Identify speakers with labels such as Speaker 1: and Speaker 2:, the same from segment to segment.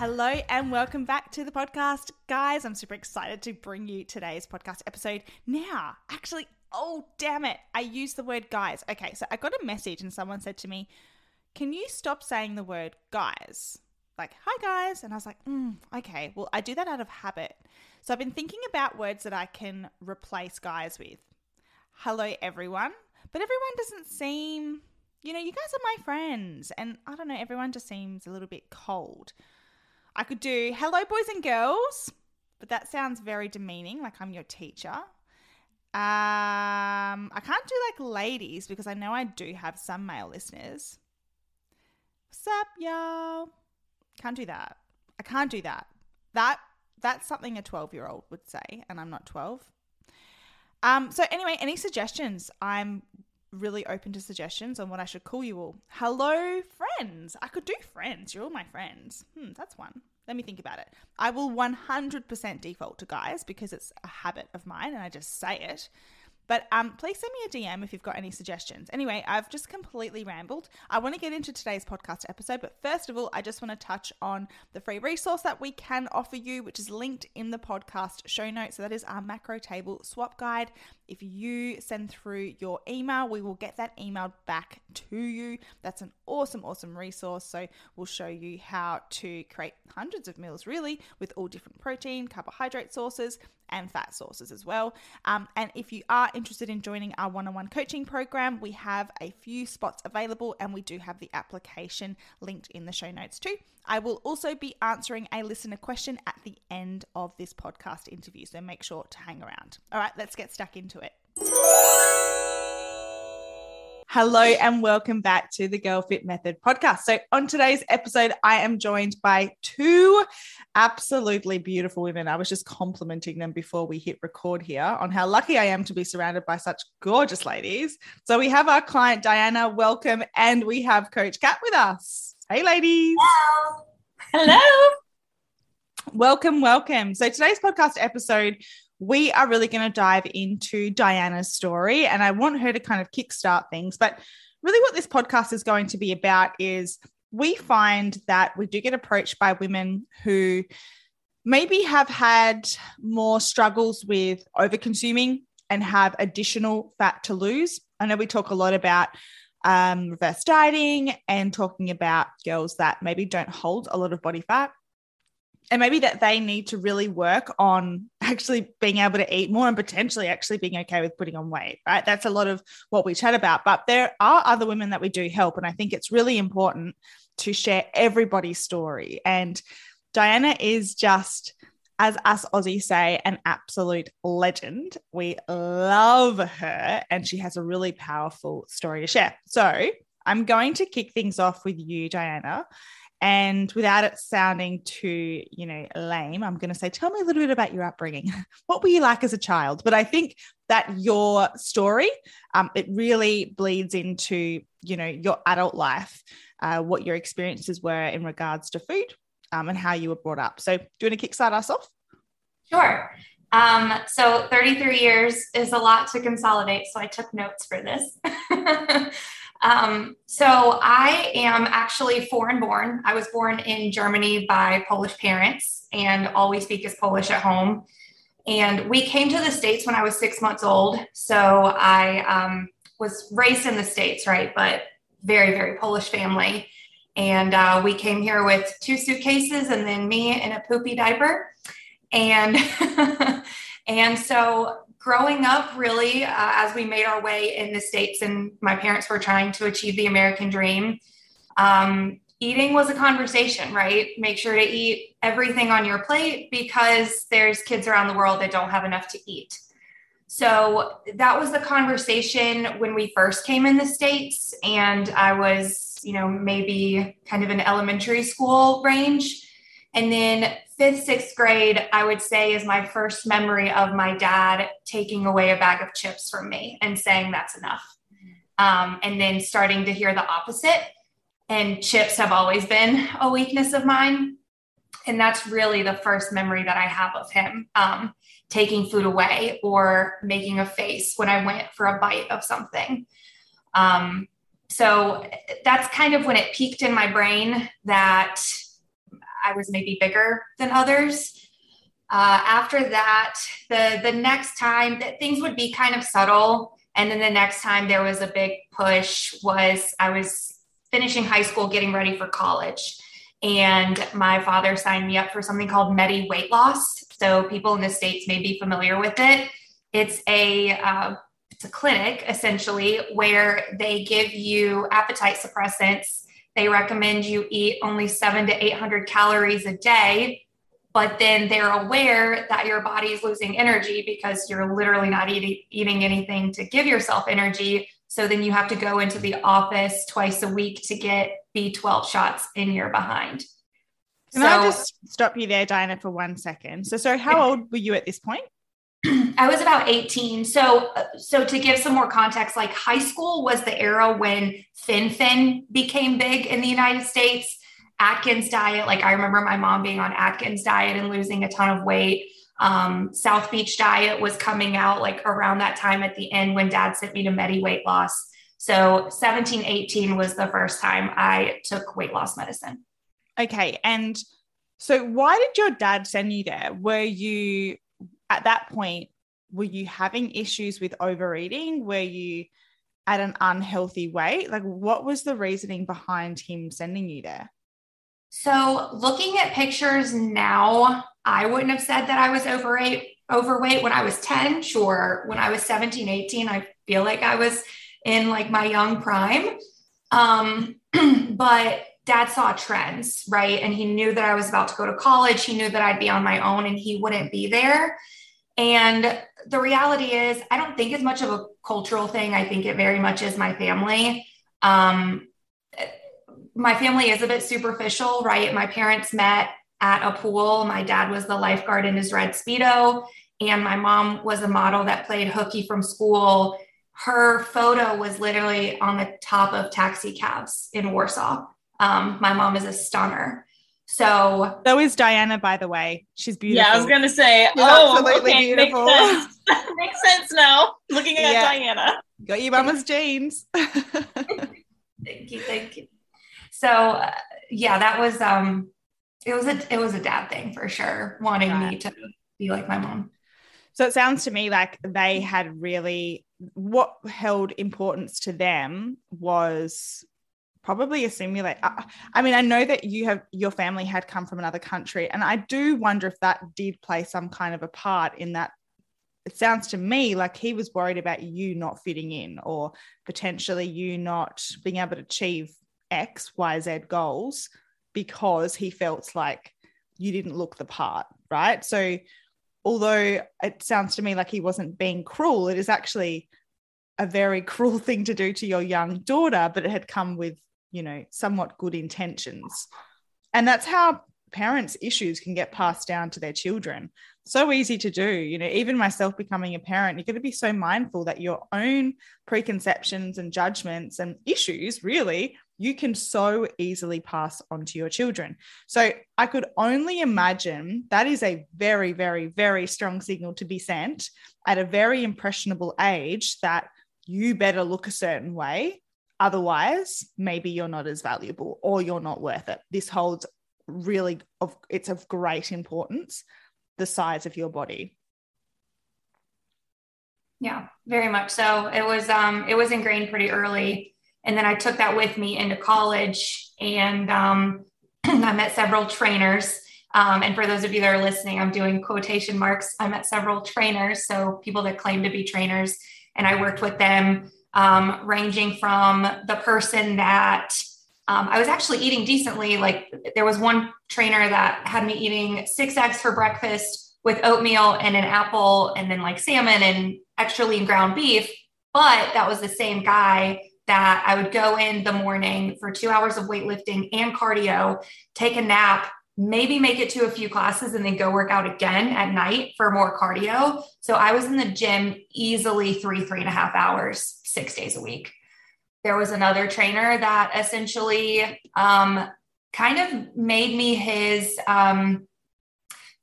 Speaker 1: Hello and welcome back to the podcast. Guys, I'm super excited to bring you today's podcast episode. Now, actually, oh, damn it. I used the word guys. Okay, so I got a message and someone said to me, Can you stop saying the word guys? Like, hi guys. And I was like, mm, okay, well, I do that out of habit. So I've been thinking about words that I can replace guys with. Hello, everyone. But everyone doesn't seem, you know, you guys are my friends. And I don't know, everyone just seems a little bit cold. I could do hello, boys and girls, but that sounds very demeaning, like I'm your teacher. Um, I can't do like ladies because I know I do have some male listeners. What's up, y'all? Can't do that. I can't do that. That that's something a 12 year old would say, and I'm not 12. Um, so anyway, any suggestions? I'm really open to suggestions on what I should call you all. Hello, friends. I could do friends. You're all my friends. Hmm, that's one. Let me think about it. I will 100% default to guys because it's a habit of mine and I just say it. But um, please send me a DM if you've got any suggestions. Anyway, I've just completely rambled. I want to get into today's podcast episode, but first of all, I just want to touch on the free resource that we can offer you, which is linked in the podcast show notes. So that is our macro table swap guide. If you send through your email, we will get that emailed back to you. That's an awesome, awesome resource. So we'll show you how to create hundreds of meals really with all different protein, carbohydrate sources, and fat sources as well. Um, and if you are interested in joining our one on one coaching program, we have a few spots available and we do have the application linked in the show notes too. I will also be answering a listener question at the end of this podcast interview, so make sure to hang around. All right, let's get stuck into it. Hello and welcome back to the Girl Fit Method podcast. So, on today's episode, I am joined by two absolutely beautiful women. I was just complimenting them before we hit record here on how lucky I am to be surrounded by such gorgeous ladies. So, we have our client Diana, welcome, and we have Coach Kat with us. Hey, ladies.
Speaker 2: Hello. Hello.
Speaker 1: Welcome, welcome. So, today's podcast episode, we are really going to dive into Diana's story and I want her to kind of kickstart things. But really, what this podcast is going to be about is we find that we do get approached by women who maybe have had more struggles with over consuming and have additional fat to lose. I know we talk a lot about um, reverse dieting and talking about girls that maybe don't hold a lot of body fat and maybe that they need to really work on actually being able to eat more and potentially actually being okay with putting on weight, right? That's a lot of what we chat about. But there are other women that we do help. And I think it's really important to share everybody's story. And Diana is just, as us Aussies say, an absolute legend. We love her and she has a really powerful story to share. So I'm going to kick things off with you, Diana and without it sounding too, you know, lame, I'm going to say, tell me a little bit about your upbringing. what were you like as a child? But I think that your story, um, it really bleeds into, you know, your adult life, uh, what your experiences were in regards to food um, and how you were brought up. So, do you want to kickstart us off?
Speaker 2: Sure. Um, so 33 years is a lot to consolidate. So I took notes for this. Um, so I am actually foreign born. I was born in Germany by Polish parents and all we speak is Polish at home. And we came to the States when I was six months old. So I um, was raised in the States, right? But very, very Polish family. And uh, we came here with two suitcases and then me in a poopy diaper. And and so growing up, really, uh, as we made our way in the States and my parents were trying to achieve the American dream, um, eating was a conversation, right? Make sure to eat everything on your plate because there's kids around the world that don't have enough to eat. So that was the conversation when we first came in the States. And I was, you know, maybe kind of an elementary school range. And then fifth, sixth grade, I would say is my first memory of my dad taking away a bag of chips from me and saying that's enough. Um, and then starting to hear the opposite. And chips have always been a weakness of mine. And that's really the first memory that I have of him um, taking food away or making a face when I went for a bite of something. Um, so that's kind of when it peaked in my brain that I was maybe bigger than others. Uh, after that, the the next time that things would be kind of subtle, and then the next time there was a big push was I was finishing high school, getting ready for college, and my father signed me up for something called Medi Weight Loss. So people in the states may be familiar with it. It's a uh, it's a clinic essentially where they give you appetite suppressants they recommend you eat only seven to 800 calories a day, but then they're aware that your body is losing energy because you're literally not eating, eating anything to give yourself energy. So then you have to go into the office twice a week to get B12 shots in your behind.
Speaker 1: Can so, I just stop you there, Diana, for one second? So, so how old were you at this point?
Speaker 2: I was about 18. So, so to give some more context, like high school was the era when Fen-Phen became big in the United States. Atkins diet, like I remember my mom being on Atkins diet and losing a ton of weight. Um, South Beach diet was coming out like around that time at the end when dad sent me to Medi weight loss. So 17, 18 was the first time I took weight loss medicine.
Speaker 1: Okay. And so why did your dad send you there? Were you at that point, were you having issues with overeating? Were you at an unhealthy weight? Like, what was the reasoning behind him sending you there?
Speaker 2: So, looking at pictures now, I wouldn't have said that I was overweight. Overweight when I was 10, sure. When I was 17, 18, I feel like I was in like my young prime. Um, but dad saw trends, right? And he knew that I was about to go to college. He knew that I'd be on my own and he wouldn't be there. And the reality is, I don't think as much of a cultural thing. I think it very much is my family. Um, my family is a bit superficial, right? My parents met at a pool. My dad was the lifeguard in his red Speedo, and my mom was a model that played hooky from school. Her photo was literally on the top of taxi cabs in Warsaw. Um, my mom is a stunner. So
Speaker 1: so is Diana, by the way. She's beautiful.
Speaker 3: Yeah, I was gonna say, She's oh, okay, beautiful. makes sense. makes sense now. Looking at yeah. Diana,
Speaker 1: got you, mama's jeans.
Speaker 2: thank you, thank you. So uh, yeah, that was um, it was a it was a dad thing for sure, wanting right. me to be like my mom.
Speaker 1: So it sounds to me like they had really what held importance to them was probably a simulate. I, I mean, I know that you have your family had come from another country, and I do wonder if that did play some kind of a part in that. It sounds to me like he was worried about you not fitting in, or potentially you not being able to achieve X, Y, Z goals because he felt like you didn't look the part, right? So, although it sounds to me like he wasn't being cruel, it is actually a very cruel thing to do to your young daughter, but it had come with you know, somewhat good intentions. And that's how parents' issues can get passed down to their children. So easy to do. You know, even myself becoming a parent, you're going to be so mindful that your own preconceptions and judgments and issues really you can so easily pass on to your children. So I could only imagine that is a very, very, very strong signal to be sent at a very impressionable age that you better look a certain way Otherwise, maybe you're not as valuable or you're not worth it. This holds really of it's of great importance the size of your body.
Speaker 2: Yeah, very much so. It was um it was ingrained pretty early and then I took that with me into college and um I met several trainers um, and for those of you that are listening, I'm doing quotation marks. I met several trainers, so people that claim to be trainers, and I worked with them um, ranging from the person that um, I was actually eating decently. Like there was one trainer that had me eating six eggs for breakfast with oatmeal and an apple, and then like salmon and extra lean ground beef. But that was the same guy that I would go in the morning for two hours of weightlifting and cardio, take a nap, maybe make it to a few classes and then go work out again at night for more cardio. So I was in the gym easily three, three and a half hours, six days a week. There was another trainer that essentially um, kind of made me his um,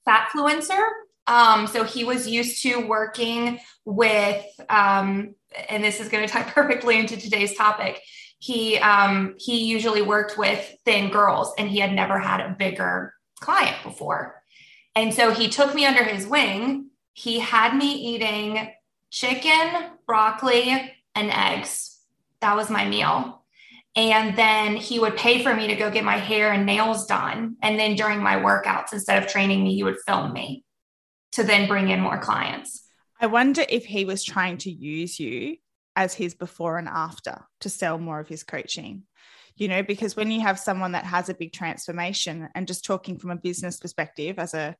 Speaker 2: fat fluencer. Um, so he was used to working with, um, and this is going to tie perfectly into today's topic he um, he usually worked with thin girls and he had never had a bigger client before. And so he took me under his wing. He had me eating chicken broccoli and eggs. That was my meal. And then he would pay for me to go get my hair and nails done. And then during my workouts instead of training me he would film me to then bring in more clients.
Speaker 1: I wonder if he was trying to use you as his before and after to sell more of his coaching you know because when you have someone that has a big transformation and just talking from a business perspective as a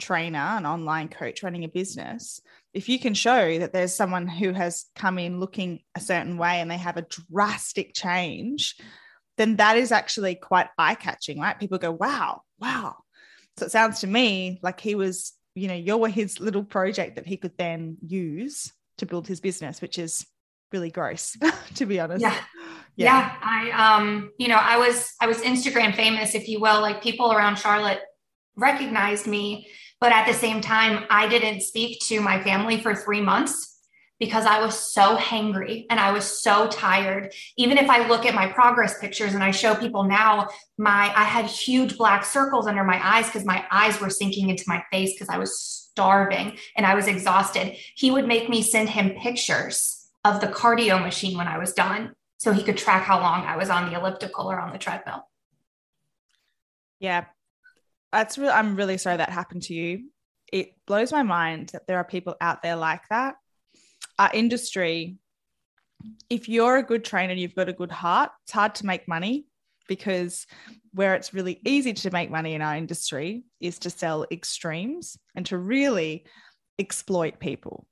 Speaker 1: trainer an online coach running a business if you can show that there's someone who has come in looking a certain way and they have a drastic change then that is actually quite eye catching right? People go wow wow. So it sounds to me like he was you know you were his little project that he could then use to build his business which is really gross to be honest
Speaker 2: yeah. yeah yeah i um you know i was i was instagram famous if you will like people around charlotte recognized me but at the same time i didn't speak to my family for three months because I was so hangry and I was so tired. Even if I look at my progress pictures and I show people now, my I had huge black circles under my eyes because my eyes were sinking into my face because I was starving and I was exhausted. He would make me send him pictures of the cardio machine when I was done so he could track how long I was on the elliptical or on the treadmill.
Speaker 1: Yeah. That's really I'm really sorry that happened to you. It blows my mind that there are people out there like that. Our industry, if you're a good trainer and you've got a good heart, it's hard to make money because where it's really easy to make money in our industry is to sell extremes and to really exploit people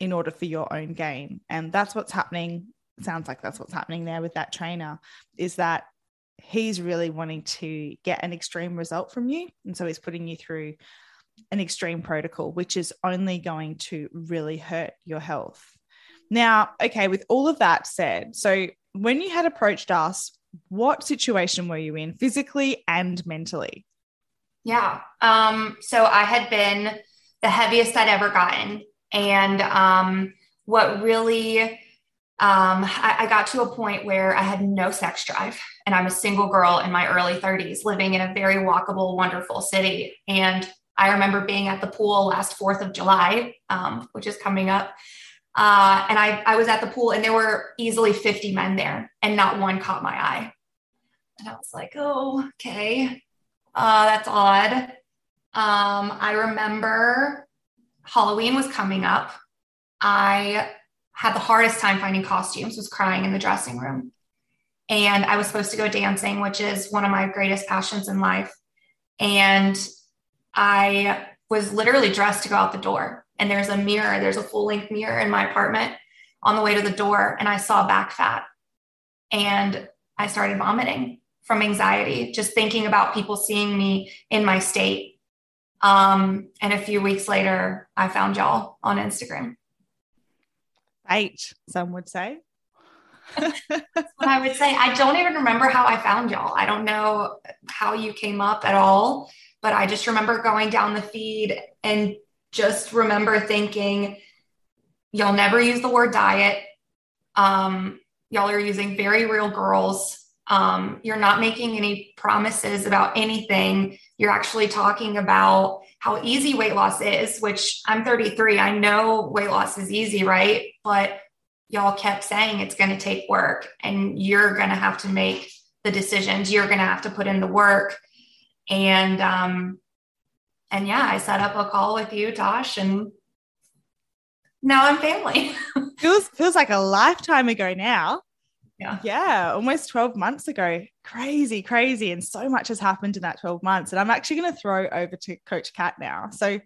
Speaker 1: in order for your own gain. And that's what's happening. Sounds like that's what's happening there with that trainer is that he's really wanting to get an extreme result from you. And so he's putting you through an extreme protocol, which is only going to really hurt your health. Now, okay, with all of that said, so when you had approached us, what situation were you in physically and mentally?
Speaker 2: Yeah. Um, so I had been the heaviest I'd ever gotten. And um, what really, um, I, I got to a point where I had no sex drive, and I'm a single girl in my early 30s living in a very walkable, wonderful city. And I remember being at the pool last 4th of July, um, which is coming up. Uh, and I, I was at the pool, and there were easily 50 men there, and not one caught my eye. And I was like, oh, okay. Uh, that's odd. Um, I remember Halloween was coming up. I had the hardest time finding costumes, was crying in the dressing room. And I was supposed to go dancing, which is one of my greatest passions in life. And I was literally dressed to go out the door. And there's a mirror, there's a full length mirror in my apartment on the way to the door. And I saw back fat. And I started vomiting from anxiety, just thinking about people seeing me in my state um, and a few weeks later, I found y'all on Instagram.
Speaker 1: Eight, some would say.
Speaker 2: That's what I would say. I don't even remember how I found y'all. I don't know how you came up at all, but I just remember going down the feed and just remember thinking, y'all never use the word diet. Um, y'all are using very real girls. Um, you're not making any promises about anything you're actually talking about how easy weight loss is, which I'm 33. I know weight loss is easy, right? But y'all kept saying it's going to take work and you're going to have to make the decisions. You're going to have to put in the work. And, um, and yeah, I set up a call with you, Tosh, and now I'm family.
Speaker 1: feels feels like a lifetime ago now.
Speaker 2: Yeah.
Speaker 1: Yeah, almost 12 months ago. Crazy, crazy. And so much has happened in that 12 months. And I'm actually going to throw over to Coach Kat now. So,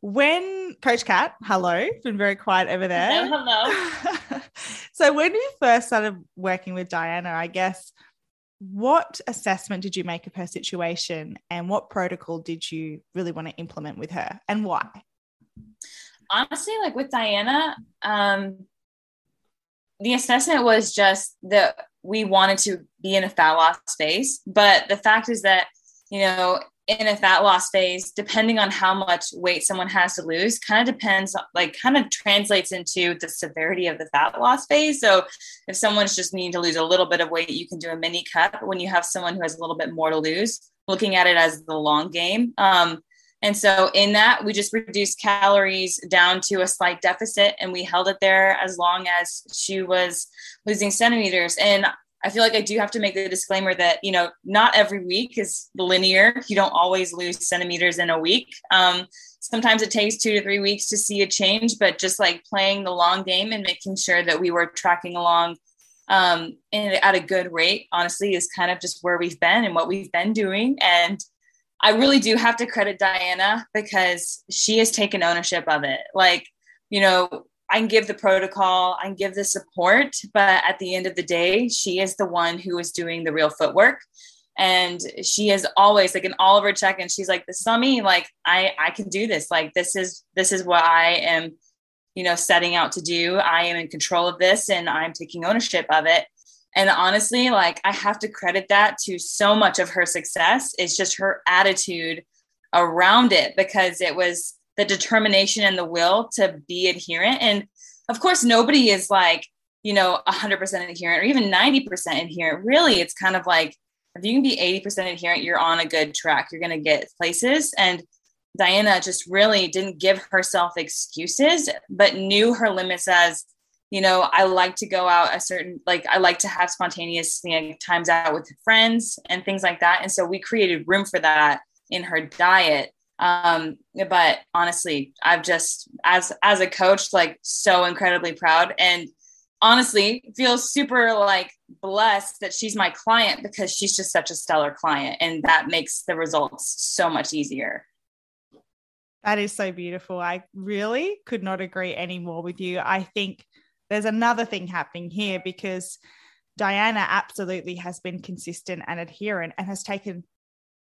Speaker 1: when Coach Kat, hello, been very quiet over there.
Speaker 3: Hello. hello.
Speaker 1: so, when you first started working with Diana, I guess what assessment did you make of her situation and what protocol did you really want to implement with her and why?
Speaker 3: Honestly, like with Diana, um, the assessment was just that we wanted to be in a fat loss phase. But the fact is that, you know, in a fat loss phase, depending on how much weight someone has to lose, kind of depends, like, kind of translates into the severity of the fat loss phase. So, if someone's just needing to lose a little bit of weight, you can do a mini cut. When you have someone who has a little bit more to lose, looking at it as the long game. Um, and so, in that, we just reduced calories down to a slight deficit, and we held it there as long as she was losing centimeters. And I feel like I do have to make the disclaimer that, you know, not every week is linear. You don't always lose centimeters in a week. Um, sometimes it takes two to three weeks to see a change, but just like playing the long game and making sure that we were tracking along um, in, at a good rate, honestly, is kind of just where we've been and what we've been doing. And I really do have to credit Diana because she has taken ownership of it. Like, you know, I can give the protocol, I can give the support, but at the end of the day, she is the one who is doing the real footwork. And she is always like in all of her check and she's like, on me. Like I, I can do this. Like this is, this is what I am, you know, setting out to do. I am in control of this and I'm taking ownership of it. And honestly, like I have to credit that to so much of her success. It's just her attitude around it because it was the determination and the will to be adherent. And of course, nobody is like, you know, 100% adherent or even 90% adherent. Really, it's kind of like if you can be 80% adherent, you're on a good track. You're going to get places. And Diana just really didn't give herself excuses, but knew her limits as, you know, I like to go out a certain, like, I like to have spontaneous you know, times out with friends and things like that. And so we created room for that in her diet. Um but honestly i've just as as a coach like so incredibly proud and honestly feel super like blessed that she's my client because she's just such a stellar client and that makes the results so much easier.
Speaker 1: That is so beautiful. I really could not agree any more with you. I think there's another thing happening here because diana absolutely has been consistent and adherent and has taken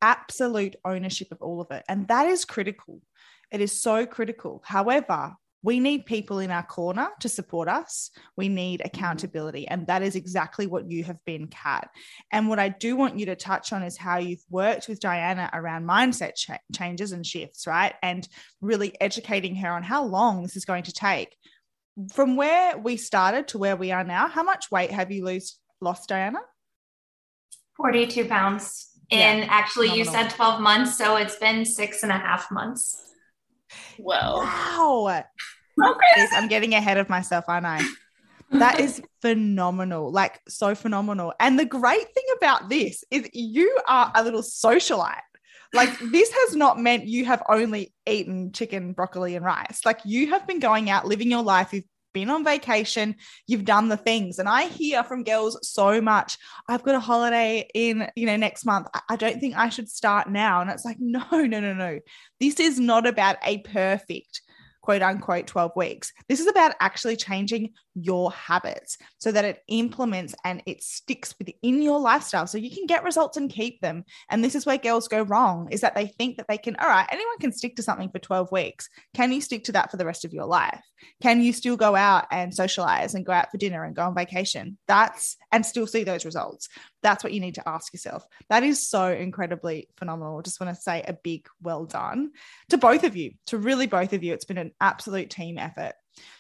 Speaker 1: absolute ownership of all of it. And that is critical. It is so critical. However, we need people in our corner to support us. We need accountability. And that is exactly what you have been, Kat. And what I do want you to touch on is how you've worked with Diana around mindset cha- changes and shifts, right? And really educating her on how long this is going to take. From where we started to where we are now, how much weight have you lose, lost, Diana?
Speaker 2: 42 pounds in yeah, actually phenomenal. you said 12 months so it's been six and a half months.
Speaker 3: Well,
Speaker 1: wow.
Speaker 3: Okay.
Speaker 1: i'm getting ahead of myself aren't i? That is phenomenal like so phenomenal. And the great thing about this is you are a little socialite like this has not meant you have only eaten chicken broccoli and rice like you have been going out living your life you've been on vacation, you've done the things. And I hear from girls so much, I've got a holiday in, you know, next month. I don't think I should start now. And it's like, no, no, no, no. This is not about a perfect quote unquote 12 weeks. This is about actually changing your habits so that it implements and it sticks within your lifestyle so you can get results and keep them. And this is where girls go wrong is that they think that they can, all right, anyone can stick to something for 12 weeks. Can you stick to that for the rest of your life? Can you still go out and socialize and go out for dinner and go on vacation? That's and still see those results. That's what you need to ask yourself. That is so incredibly phenomenal. Just want to say a big well done to both of you, to really both of you. It's been an absolute team effort.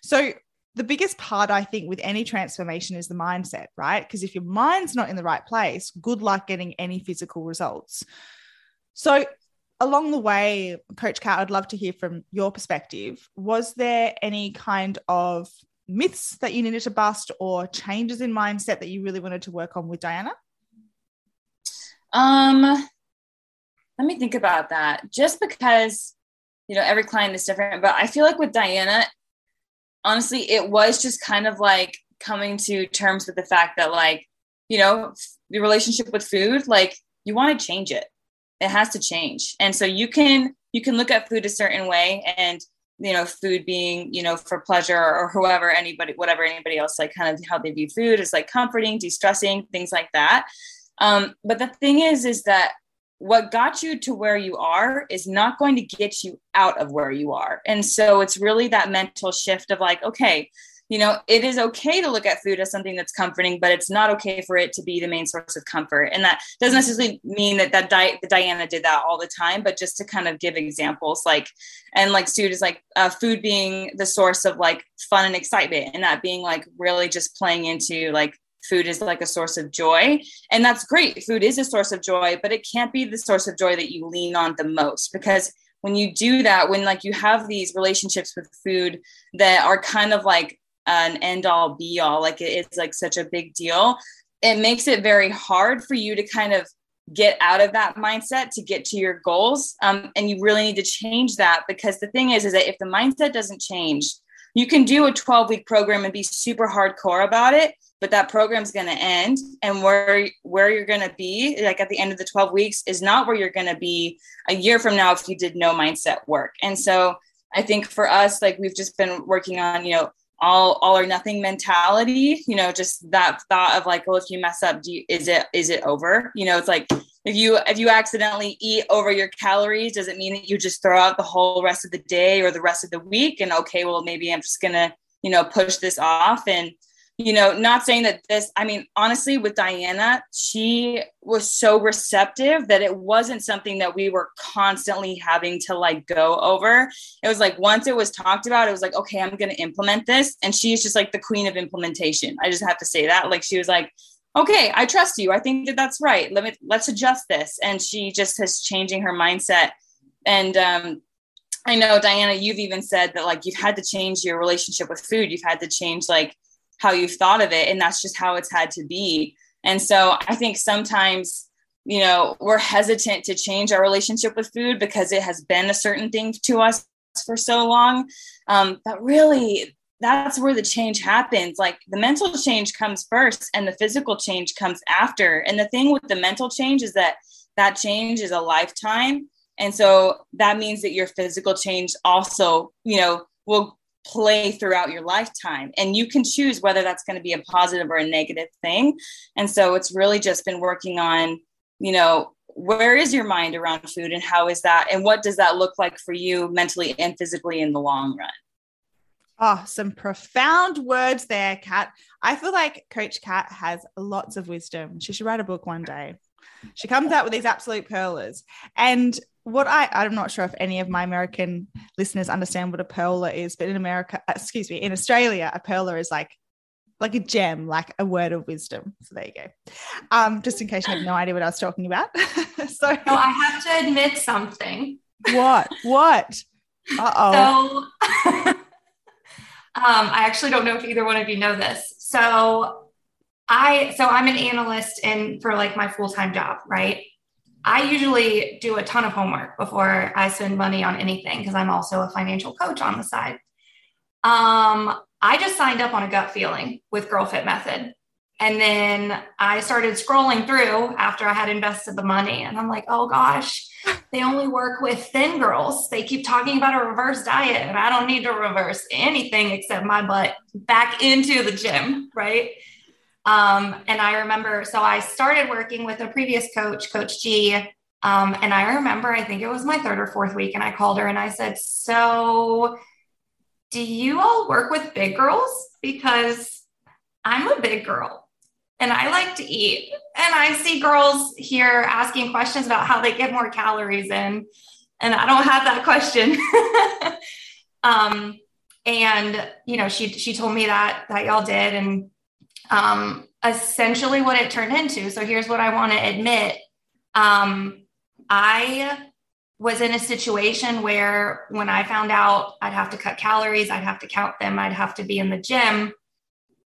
Speaker 1: So, the biggest part, I think, with any transformation is the mindset, right? Because if your mind's not in the right place, good luck getting any physical results. So, along the way, Coach Kat, I'd love to hear from your perspective. Was there any kind of myths that you needed to bust or changes in mindset that you really wanted to work on with Diana?
Speaker 3: Um, let me think about that. Just because, you know, every client is different, but I feel like with Diana, honestly, it was just kind of like coming to terms with the fact that, like, you know, the relationship with food, like, you want to change it. It has to change. And so you can you can look at food a certain way and you know food being you know for pleasure or whoever anybody whatever anybody else like kind of how they view food is like comforting de-stressing things like that Um, but the thing is, is that what got you to where you are is not going to get you out of where you are. And so it's really that mental shift of like, okay, you know, it is okay to look at food as something that's comforting, but it's not okay for it to be the main source of comfort. And that doesn't necessarily mean that that Di- Diana did that all the time, but just to kind of give examples, like, and like food is like uh, food being the source of like fun and excitement, and that being like really just playing into like food is like a source of joy. And that's great. Food is a source of joy but it can't be the source of joy that you lean on the most because when you do that when like you have these relationships with food that are kind of like an end all be all like it's like such a big deal it makes it very hard for you to kind of get out of that mindset to get to your goals. Um, and you really need to change that because the thing is is that if the mindset doesn't change you can do a 12 week program and be super hardcore about it but that program's going to end and where where you're going to be like at the end of the 12 weeks is not where you're going to be a year from now if you did no mindset work. And so i think for us like we've just been working on you know all all or nothing mentality you know just that thought of like well if you mess up do you, is it is it over? You know it's like if you if you accidentally eat over your calories does it mean that you just throw out the whole rest of the day or the rest of the week and okay well maybe i'm just gonna you know push this off and you know, not saying that this, I mean, honestly, with Diana, she was so receptive that it wasn't something that we were constantly having to like go over. It was like once it was talked about, it was like, okay, I'm to implement this. And she's just like the queen of implementation. I just have to say that. Like, she was like, okay, I trust you. I think that that's right. Let me, let's adjust this. And she just has changing her mindset. And, um, I know Diana, you've even said that like you've had to change your relationship with food. You've had to change like how you've thought of it and that's just how it's had to be and so i think sometimes you know we're hesitant to change our relationship with food because it has been a certain thing to us for so long um, but really that's where the change happens. Like the mental change comes first and the physical change comes after. And the thing with the mental change is that that change is a lifetime. And so that means that your physical change also you know will play throughout your lifetime. And you can choose whether that's going to be a positive or a negative thing. And so it's really just been working on you know where is your mind around food and how is that and what does that look like for you mentally and physically in the long run
Speaker 1: Oh, some profound words there, Kat. I feel like Coach Kat has lots of wisdom. She should write a book one day. She comes out with these absolute pearlers. And what I I'm not sure if any of my American listeners understand what a pearler is, but in America, uh, excuse me, in Australia, a pearler is like like a gem, like a word of wisdom. So there you go. Um, just in case you have no idea what I was talking about. so
Speaker 2: no, I have to admit something.
Speaker 1: What? What? Uh oh.
Speaker 2: So um, I actually don't know if either one of you know this. So I so I'm an analyst in for like my full-time job, right? I usually do a ton of homework before I spend money on anything because I'm also a financial coach on the side. Um, I just signed up on a gut feeling with Girl Fit Method. And then I started scrolling through after I had invested the money. And I'm like, oh gosh, they only work with thin girls. They keep talking about a reverse diet, and I don't need to reverse anything except my butt back into the gym. Right. Um, and I remember, so I started working with a previous coach, Coach G. Um, and I remember, I think it was my third or fourth week, and I called her and I said, So, do you all work with big girls? Because I'm a big girl and I like to eat. And I see girls here asking questions about how they get more calories in, and I don't have that question. um, and you know, she she told me that that y'all did, and um, essentially what it turned into. So here's what I want to admit. Um, I was in a situation where when I found out I'd have to cut calories, I'd have to count them, I'd have to be in the gym,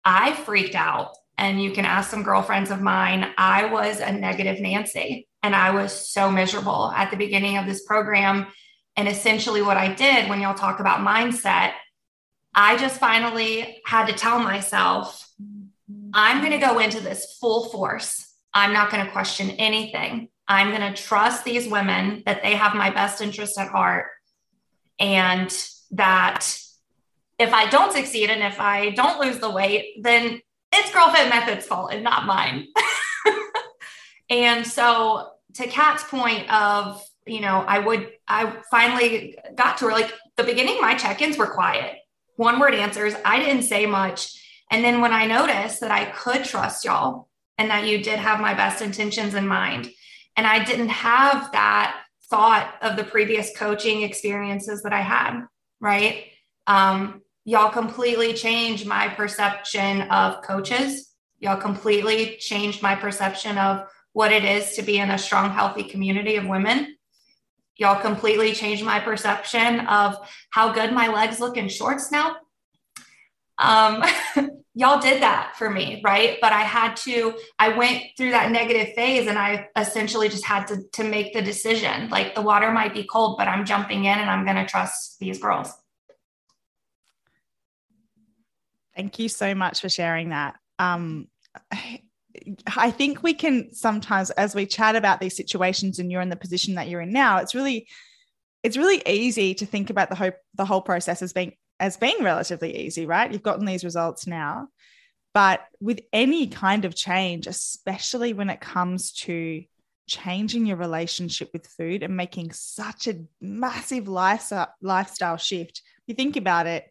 Speaker 2: I freaked out. And you can ask some girlfriends of mine, I was a negative Nancy and I was so miserable at the beginning of this program. And essentially, what I did when y'all talk about mindset, I just finally had to tell myself, I'm going to go into this full force. I'm not going to question anything. I'm going to trust these women that they have my best interest at heart and that if I don't succeed and if I don't lose the weight, then it's Girl Fit Method's fault and not mine. And so to Kat's point of, you know, I would, I finally got to her like the beginning, my check-ins were quiet, one word answers. I didn't say much. And then when I noticed that I could trust y'all and that you did have my best intentions in mind, and I didn't have that thought of the previous coaching experiences that I had, right? Um, y'all completely changed my perception of coaches. Y'all completely changed my perception of what it is to be in a strong, healthy community of women. Y'all completely changed my perception of how good my legs look in shorts now. Um, y'all did that for me, right? But I had to, I went through that negative phase and I essentially just had to, to make the decision like the water might be cold, but I'm jumping in and I'm going to trust these girls.
Speaker 1: Thank you so much for sharing that. Um, I think we can sometimes, as we chat about these situations, and you're in the position that you're in now, it's really, it's really easy to think about the whole the whole process as being as being relatively easy, right? You've gotten these results now, but with any kind of change, especially when it comes to changing your relationship with food and making such a massive lifestyle lifestyle shift, you think about it.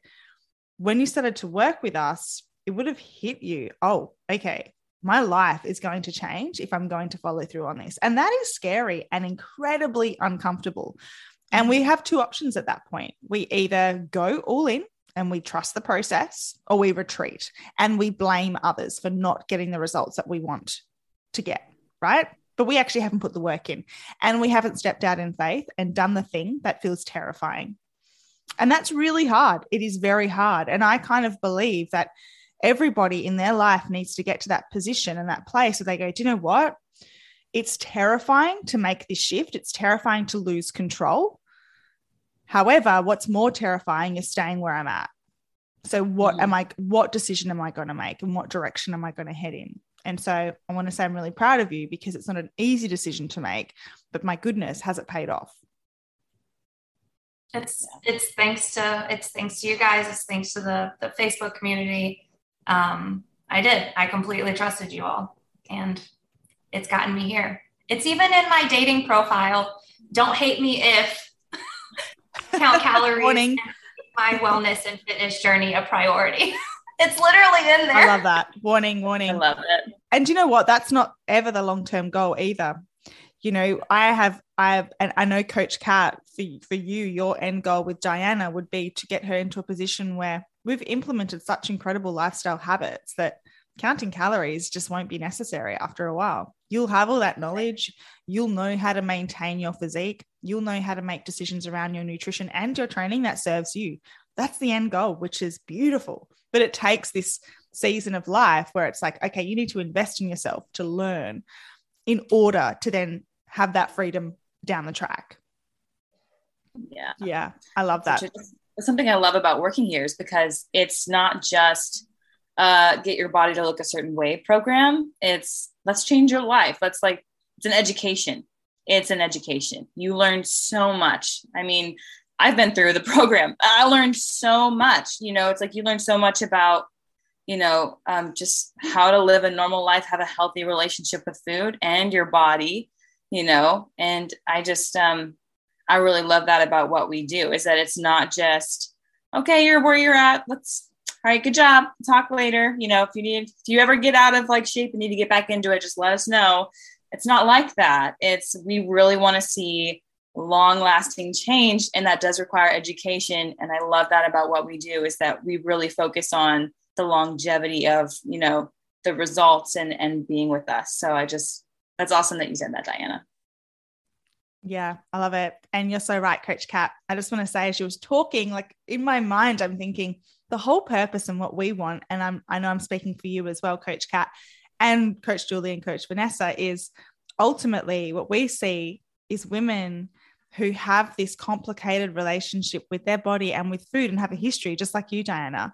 Speaker 1: When you started to work with us, it would have hit you. Oh, okay my life is going to change if I'm going to follow through on this. And that is scary and incredibly uncomfortable. And we have two options at that point. We either go all in and we trust the process, or we retreat and we blame others for not getting the results that we want to get, right? But we actually haven't put the work in and we haven't stepped out in faith and done the thing that feels terrifying. And that's really hard. It is very hard. And I kind of believe that everybody in their life needs to get to that position and that place where they go, do you know what? It's terrifying to make this shift. It's terrifying to lose control. However, what's more terrifying is staying where I'm at. So what mm. am I what decision am I going to make and what direction am I going to head in? And so I want to say I'm really proud of you because it's not an easy decision to make, but my goodness, has it paid off?
Speaker 2: It's it's thanks to it's thanks to you guys, it's thanks to the the Facebook community um, I did. I completely trusted you all, and it's gotten me here. It's even in my dating profile. Don't hate me if count calories. Warning. My wellness and fitness journey a priority. it's literally in there.
Speaker 1: I love that. Warning, warning. I
Speaker 3: love it.
Speaker 1: And you know what? That's not ever the long term goal either. You know, I have, I have, and I know Coach Kat for for you, your end goal with Diana would be to get her into a position where we've implemented such incredible lifestyle habits that counting calories just won't be necessary after a while. You'll have all that knowledge. You'll know how to maintain your physique. You'll know how to make decisions around your nutrition and your training that serves you. That's the end goal, which is beautiful. But it takes this season of life where it's like, okay, you need to invest in yourself to learn in order to then have that freedom down the track.
Speaker 3: Yeah.
Speaker 1: Yeah. I love that
Speaker 3: something I love about working here is because it's not just uh, get your body to look a certain way program. It's let's change your life. Let's like it's an education. It's an education. You learn so much. I mean, I've been through the program. I learned so much. You know, it's like you learn so much about, you know, um, just how to live a normal life, have a healthy relationship with food and your body. You know, and I just um, I really love that about what we do is that it's not just, okay, you're where you're at. Let's, all right, good job. Talk later. You know, if you need, if you ever get out of like shape and need to get back into it, just let us know. It's not like that. It's, we really want to see long lasting change. And that does require education. And I love that about what we do is that we really focus on the longevity of, you know, the results and, and being with us. So I just, that's awesome that you said that, Diana.
Speaker 1: Yeah, I love it. And you're so right, Coach Kat. I just want to say, as she was talking, like in my mind, I'm thinking the whole purpose and what we want, and I'm I know I'm speaking for you as well, Coach Kat, and Coach Julie and Coach Vanessa, is ultimately what we see is women who have this complicated relationship with their body and with food and have a history, just like you, Diana.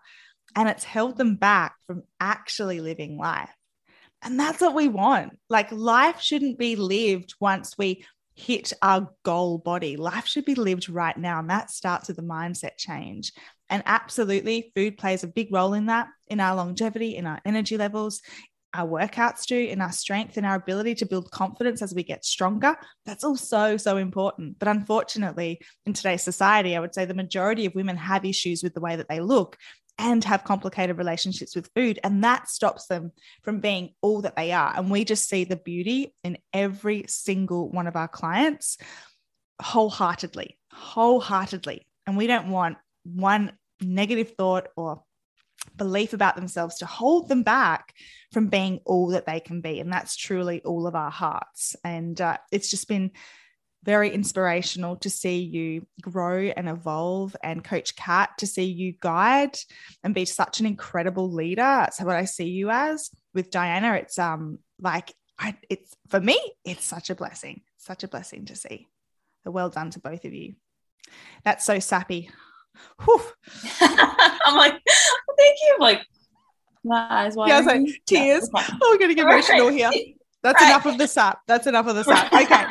Speaker 1: And it's held them back from actually living life. And that's what we want. Like life shouldn't be lived once we hit our goal body. Life should be lived right now. And that starts with a mindset change. And absolutely, food plays a big role in that, in our longevity, in our energy levels, our workouts do, in our strength, in our ability to build confidence as we get stronger. That's all so, so important. But unfortunately, in today's society, I would say the majority of women have issues with the way that they look and have complicated relationships with food. And that stops them from being all that they are. And we just see the beauty in every single one of our clients wholeheartedly, wholeheartedly. And we don't want one negative thought or belief about themselves to hold them back from being all that they can be. And that's truly all of our hearts. And uh, it's just been very inspirational to see you grow and evolve and coach kat to see you guide and be such an incredible leader that's what i see you as with diana it's um like I, it's for me it's such a blessing such a blessing to see so well done to both of you that's so sappy
Speaker 3: I'm like, thank you. I'm like, my eyes wide.
Speaker 1: Yeah, I was like, tears. Yeah, oh, we're getting emotional right. here. That's right. enough of the sap. That's enough of the sap. Okay.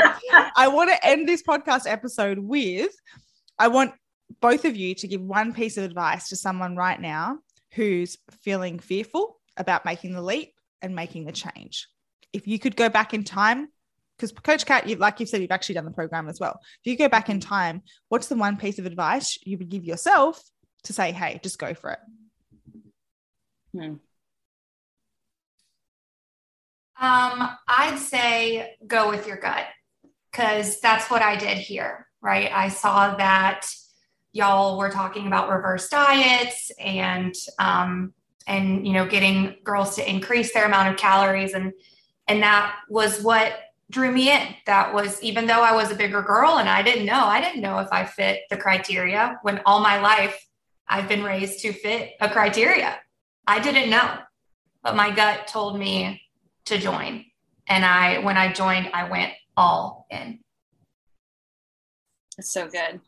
Speaker 1: I want to end this podcast episode with I want both of you to give one piece of advice to someone right now who's feeling fearful about making the leap and making the change. If you could go back in time, because Coach Kat, you, like you've said, you've actually done the program as well. If you go back in time, what's the one piece of advice you would give yourself to say, hey, just go for it?
Speaker 2: Hmm. Um, I'd say go with your gut because that's what I did here, right? I saw that y'all were talking about reverse diets and um, and you know getting girls to increase their amount of calories and and that was what drew me in. That was even though I was a bigger girl and I didn't know, I didn't know if I fit the criteria when all my life I've been raised to fit a criteria. I didn't know, but my gut told me to join. And I, when I joined, I went all in.
Speaker 3: It's so good.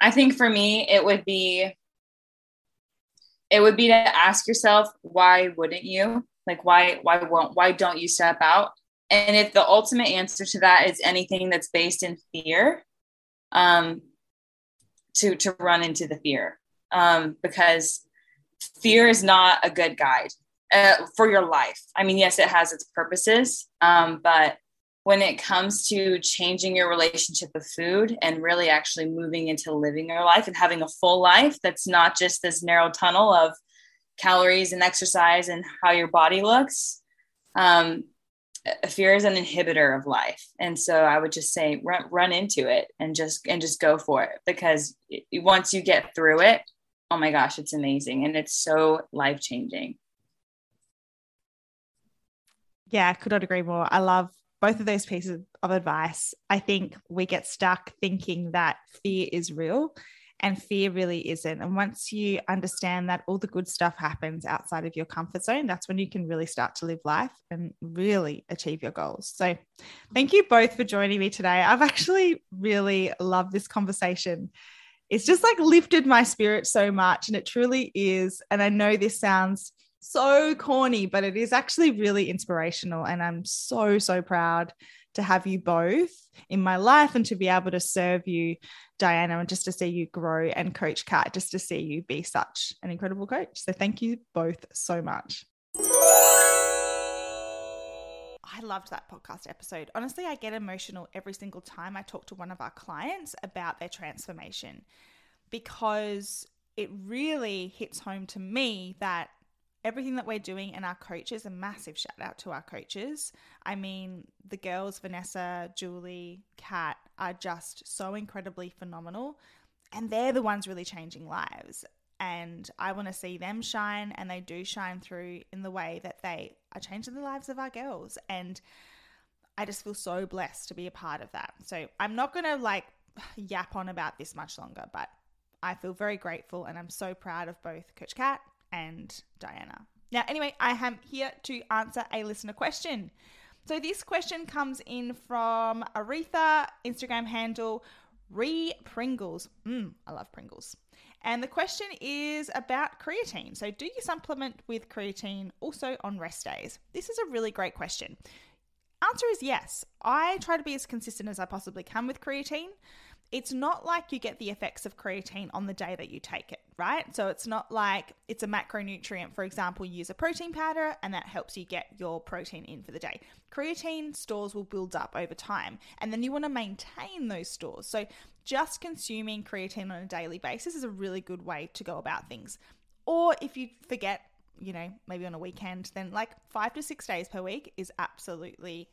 Speaker 3: I think for me, it would be, it would be to ask yourself, why wouldn't you? Like, why, why won't, why don't you step out? And if the ultimate answer to that is anything that's based in fear, um, to to run into the fear, um, because fear is not a good guide uh, for your life. I mean, yes, it has its purposes, um, but when it comes to changing your relationship with food and really actually moving into living your life and having a full life that's not just this narrow tunnel of calories and exercise and how your body looks um, fear is an inhibitor of life and so i would just say run, run into it and just and just go for it because once you get through it oh my gosh it's amazing and it's so life changing
Speaker 1: yeah, I could not agree more. I love both of those pieces of advice. I think we get stuck thinking that fear is real and fear really isn't. And once you understand that all the good stuff happens outside of your comfort zone, that's when you can really start to live life and really achieve your goals. So, thank you both for joining me today. I've actually really loved this conversation. It's just like lifted my spirit so much, and it truly is. And I know this sounds so corny, but it is actually really inspirational. And I'm so, so proud to have you both in my life and to be able to serve you, Diana, and just to see you grow and Coach Kat, just to see you be such an incredible coach. So thank you both so much. I loved that podcast episode. Honestly, I get emotional every single time I talk to one of our clients about their transformation because it really hits home to me that everything that we're doing and our coaches, a massive shout out to our coaches. I mean, the girls, Vanessa, Julie, Kat, are just so incredibly phenomenal. And they're the ones really changing lives. And I want to see them shine, and they do shine through in the way that they are changing the lives of our girls. And I just feel so blessed to be a part of that. So I'm not going to like yap on about this much longer, but I feel very grateful and I'm so proud of both Coach Kat and Diana. Now, anyway, I am here to answer a listener question. So this question comes in from Aretha, Instagram handle Re Pringles. Mm, I love Pringles. And the question is about creatine. So, do you supplement with creatine also on rest days? This is a really great question. Answer is yes. I try to be as consistent as I possibly can with creatine. It's not like you get the effects of creatine on the day that you take it, right? So it's not like it's a macronutrient. For example, you use a protein powder and that helps you get your protein in for the day. Creatine stores will build up over time and then you want to maintain those stores. So just consuming creatine on a daily basis is a really good way to go about things. Or if you forget, you know, maybe on a weekend, then like five to six days per week is absolutely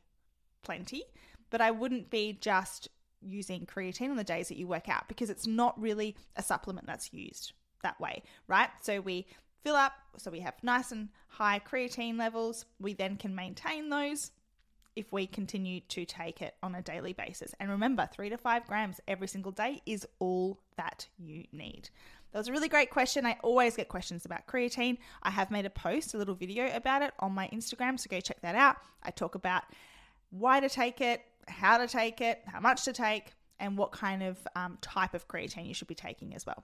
Speaker 1: plenty. But I wouldn't be just using creatine on the days that you work out because it's not really a supplement that's used that way, right? So we fill up, so we have nice and high creatine levels. We then can maintain those if we continue to take it on a daily basis. And remember, three to five grams every single day is all that you need. That was a really great question. I always get questions about creatine. I have made a post, a little video about it on my Instagram, so go check that out. I talk about why to take it, how to take it, how much to take, and what kind of um, type of creatine you should be taking as well.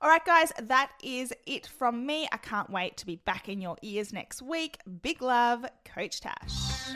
Speaker 1: All right, guys, that is it from me. I can't wait to be back in your ears next week. Big love, Coach Tash.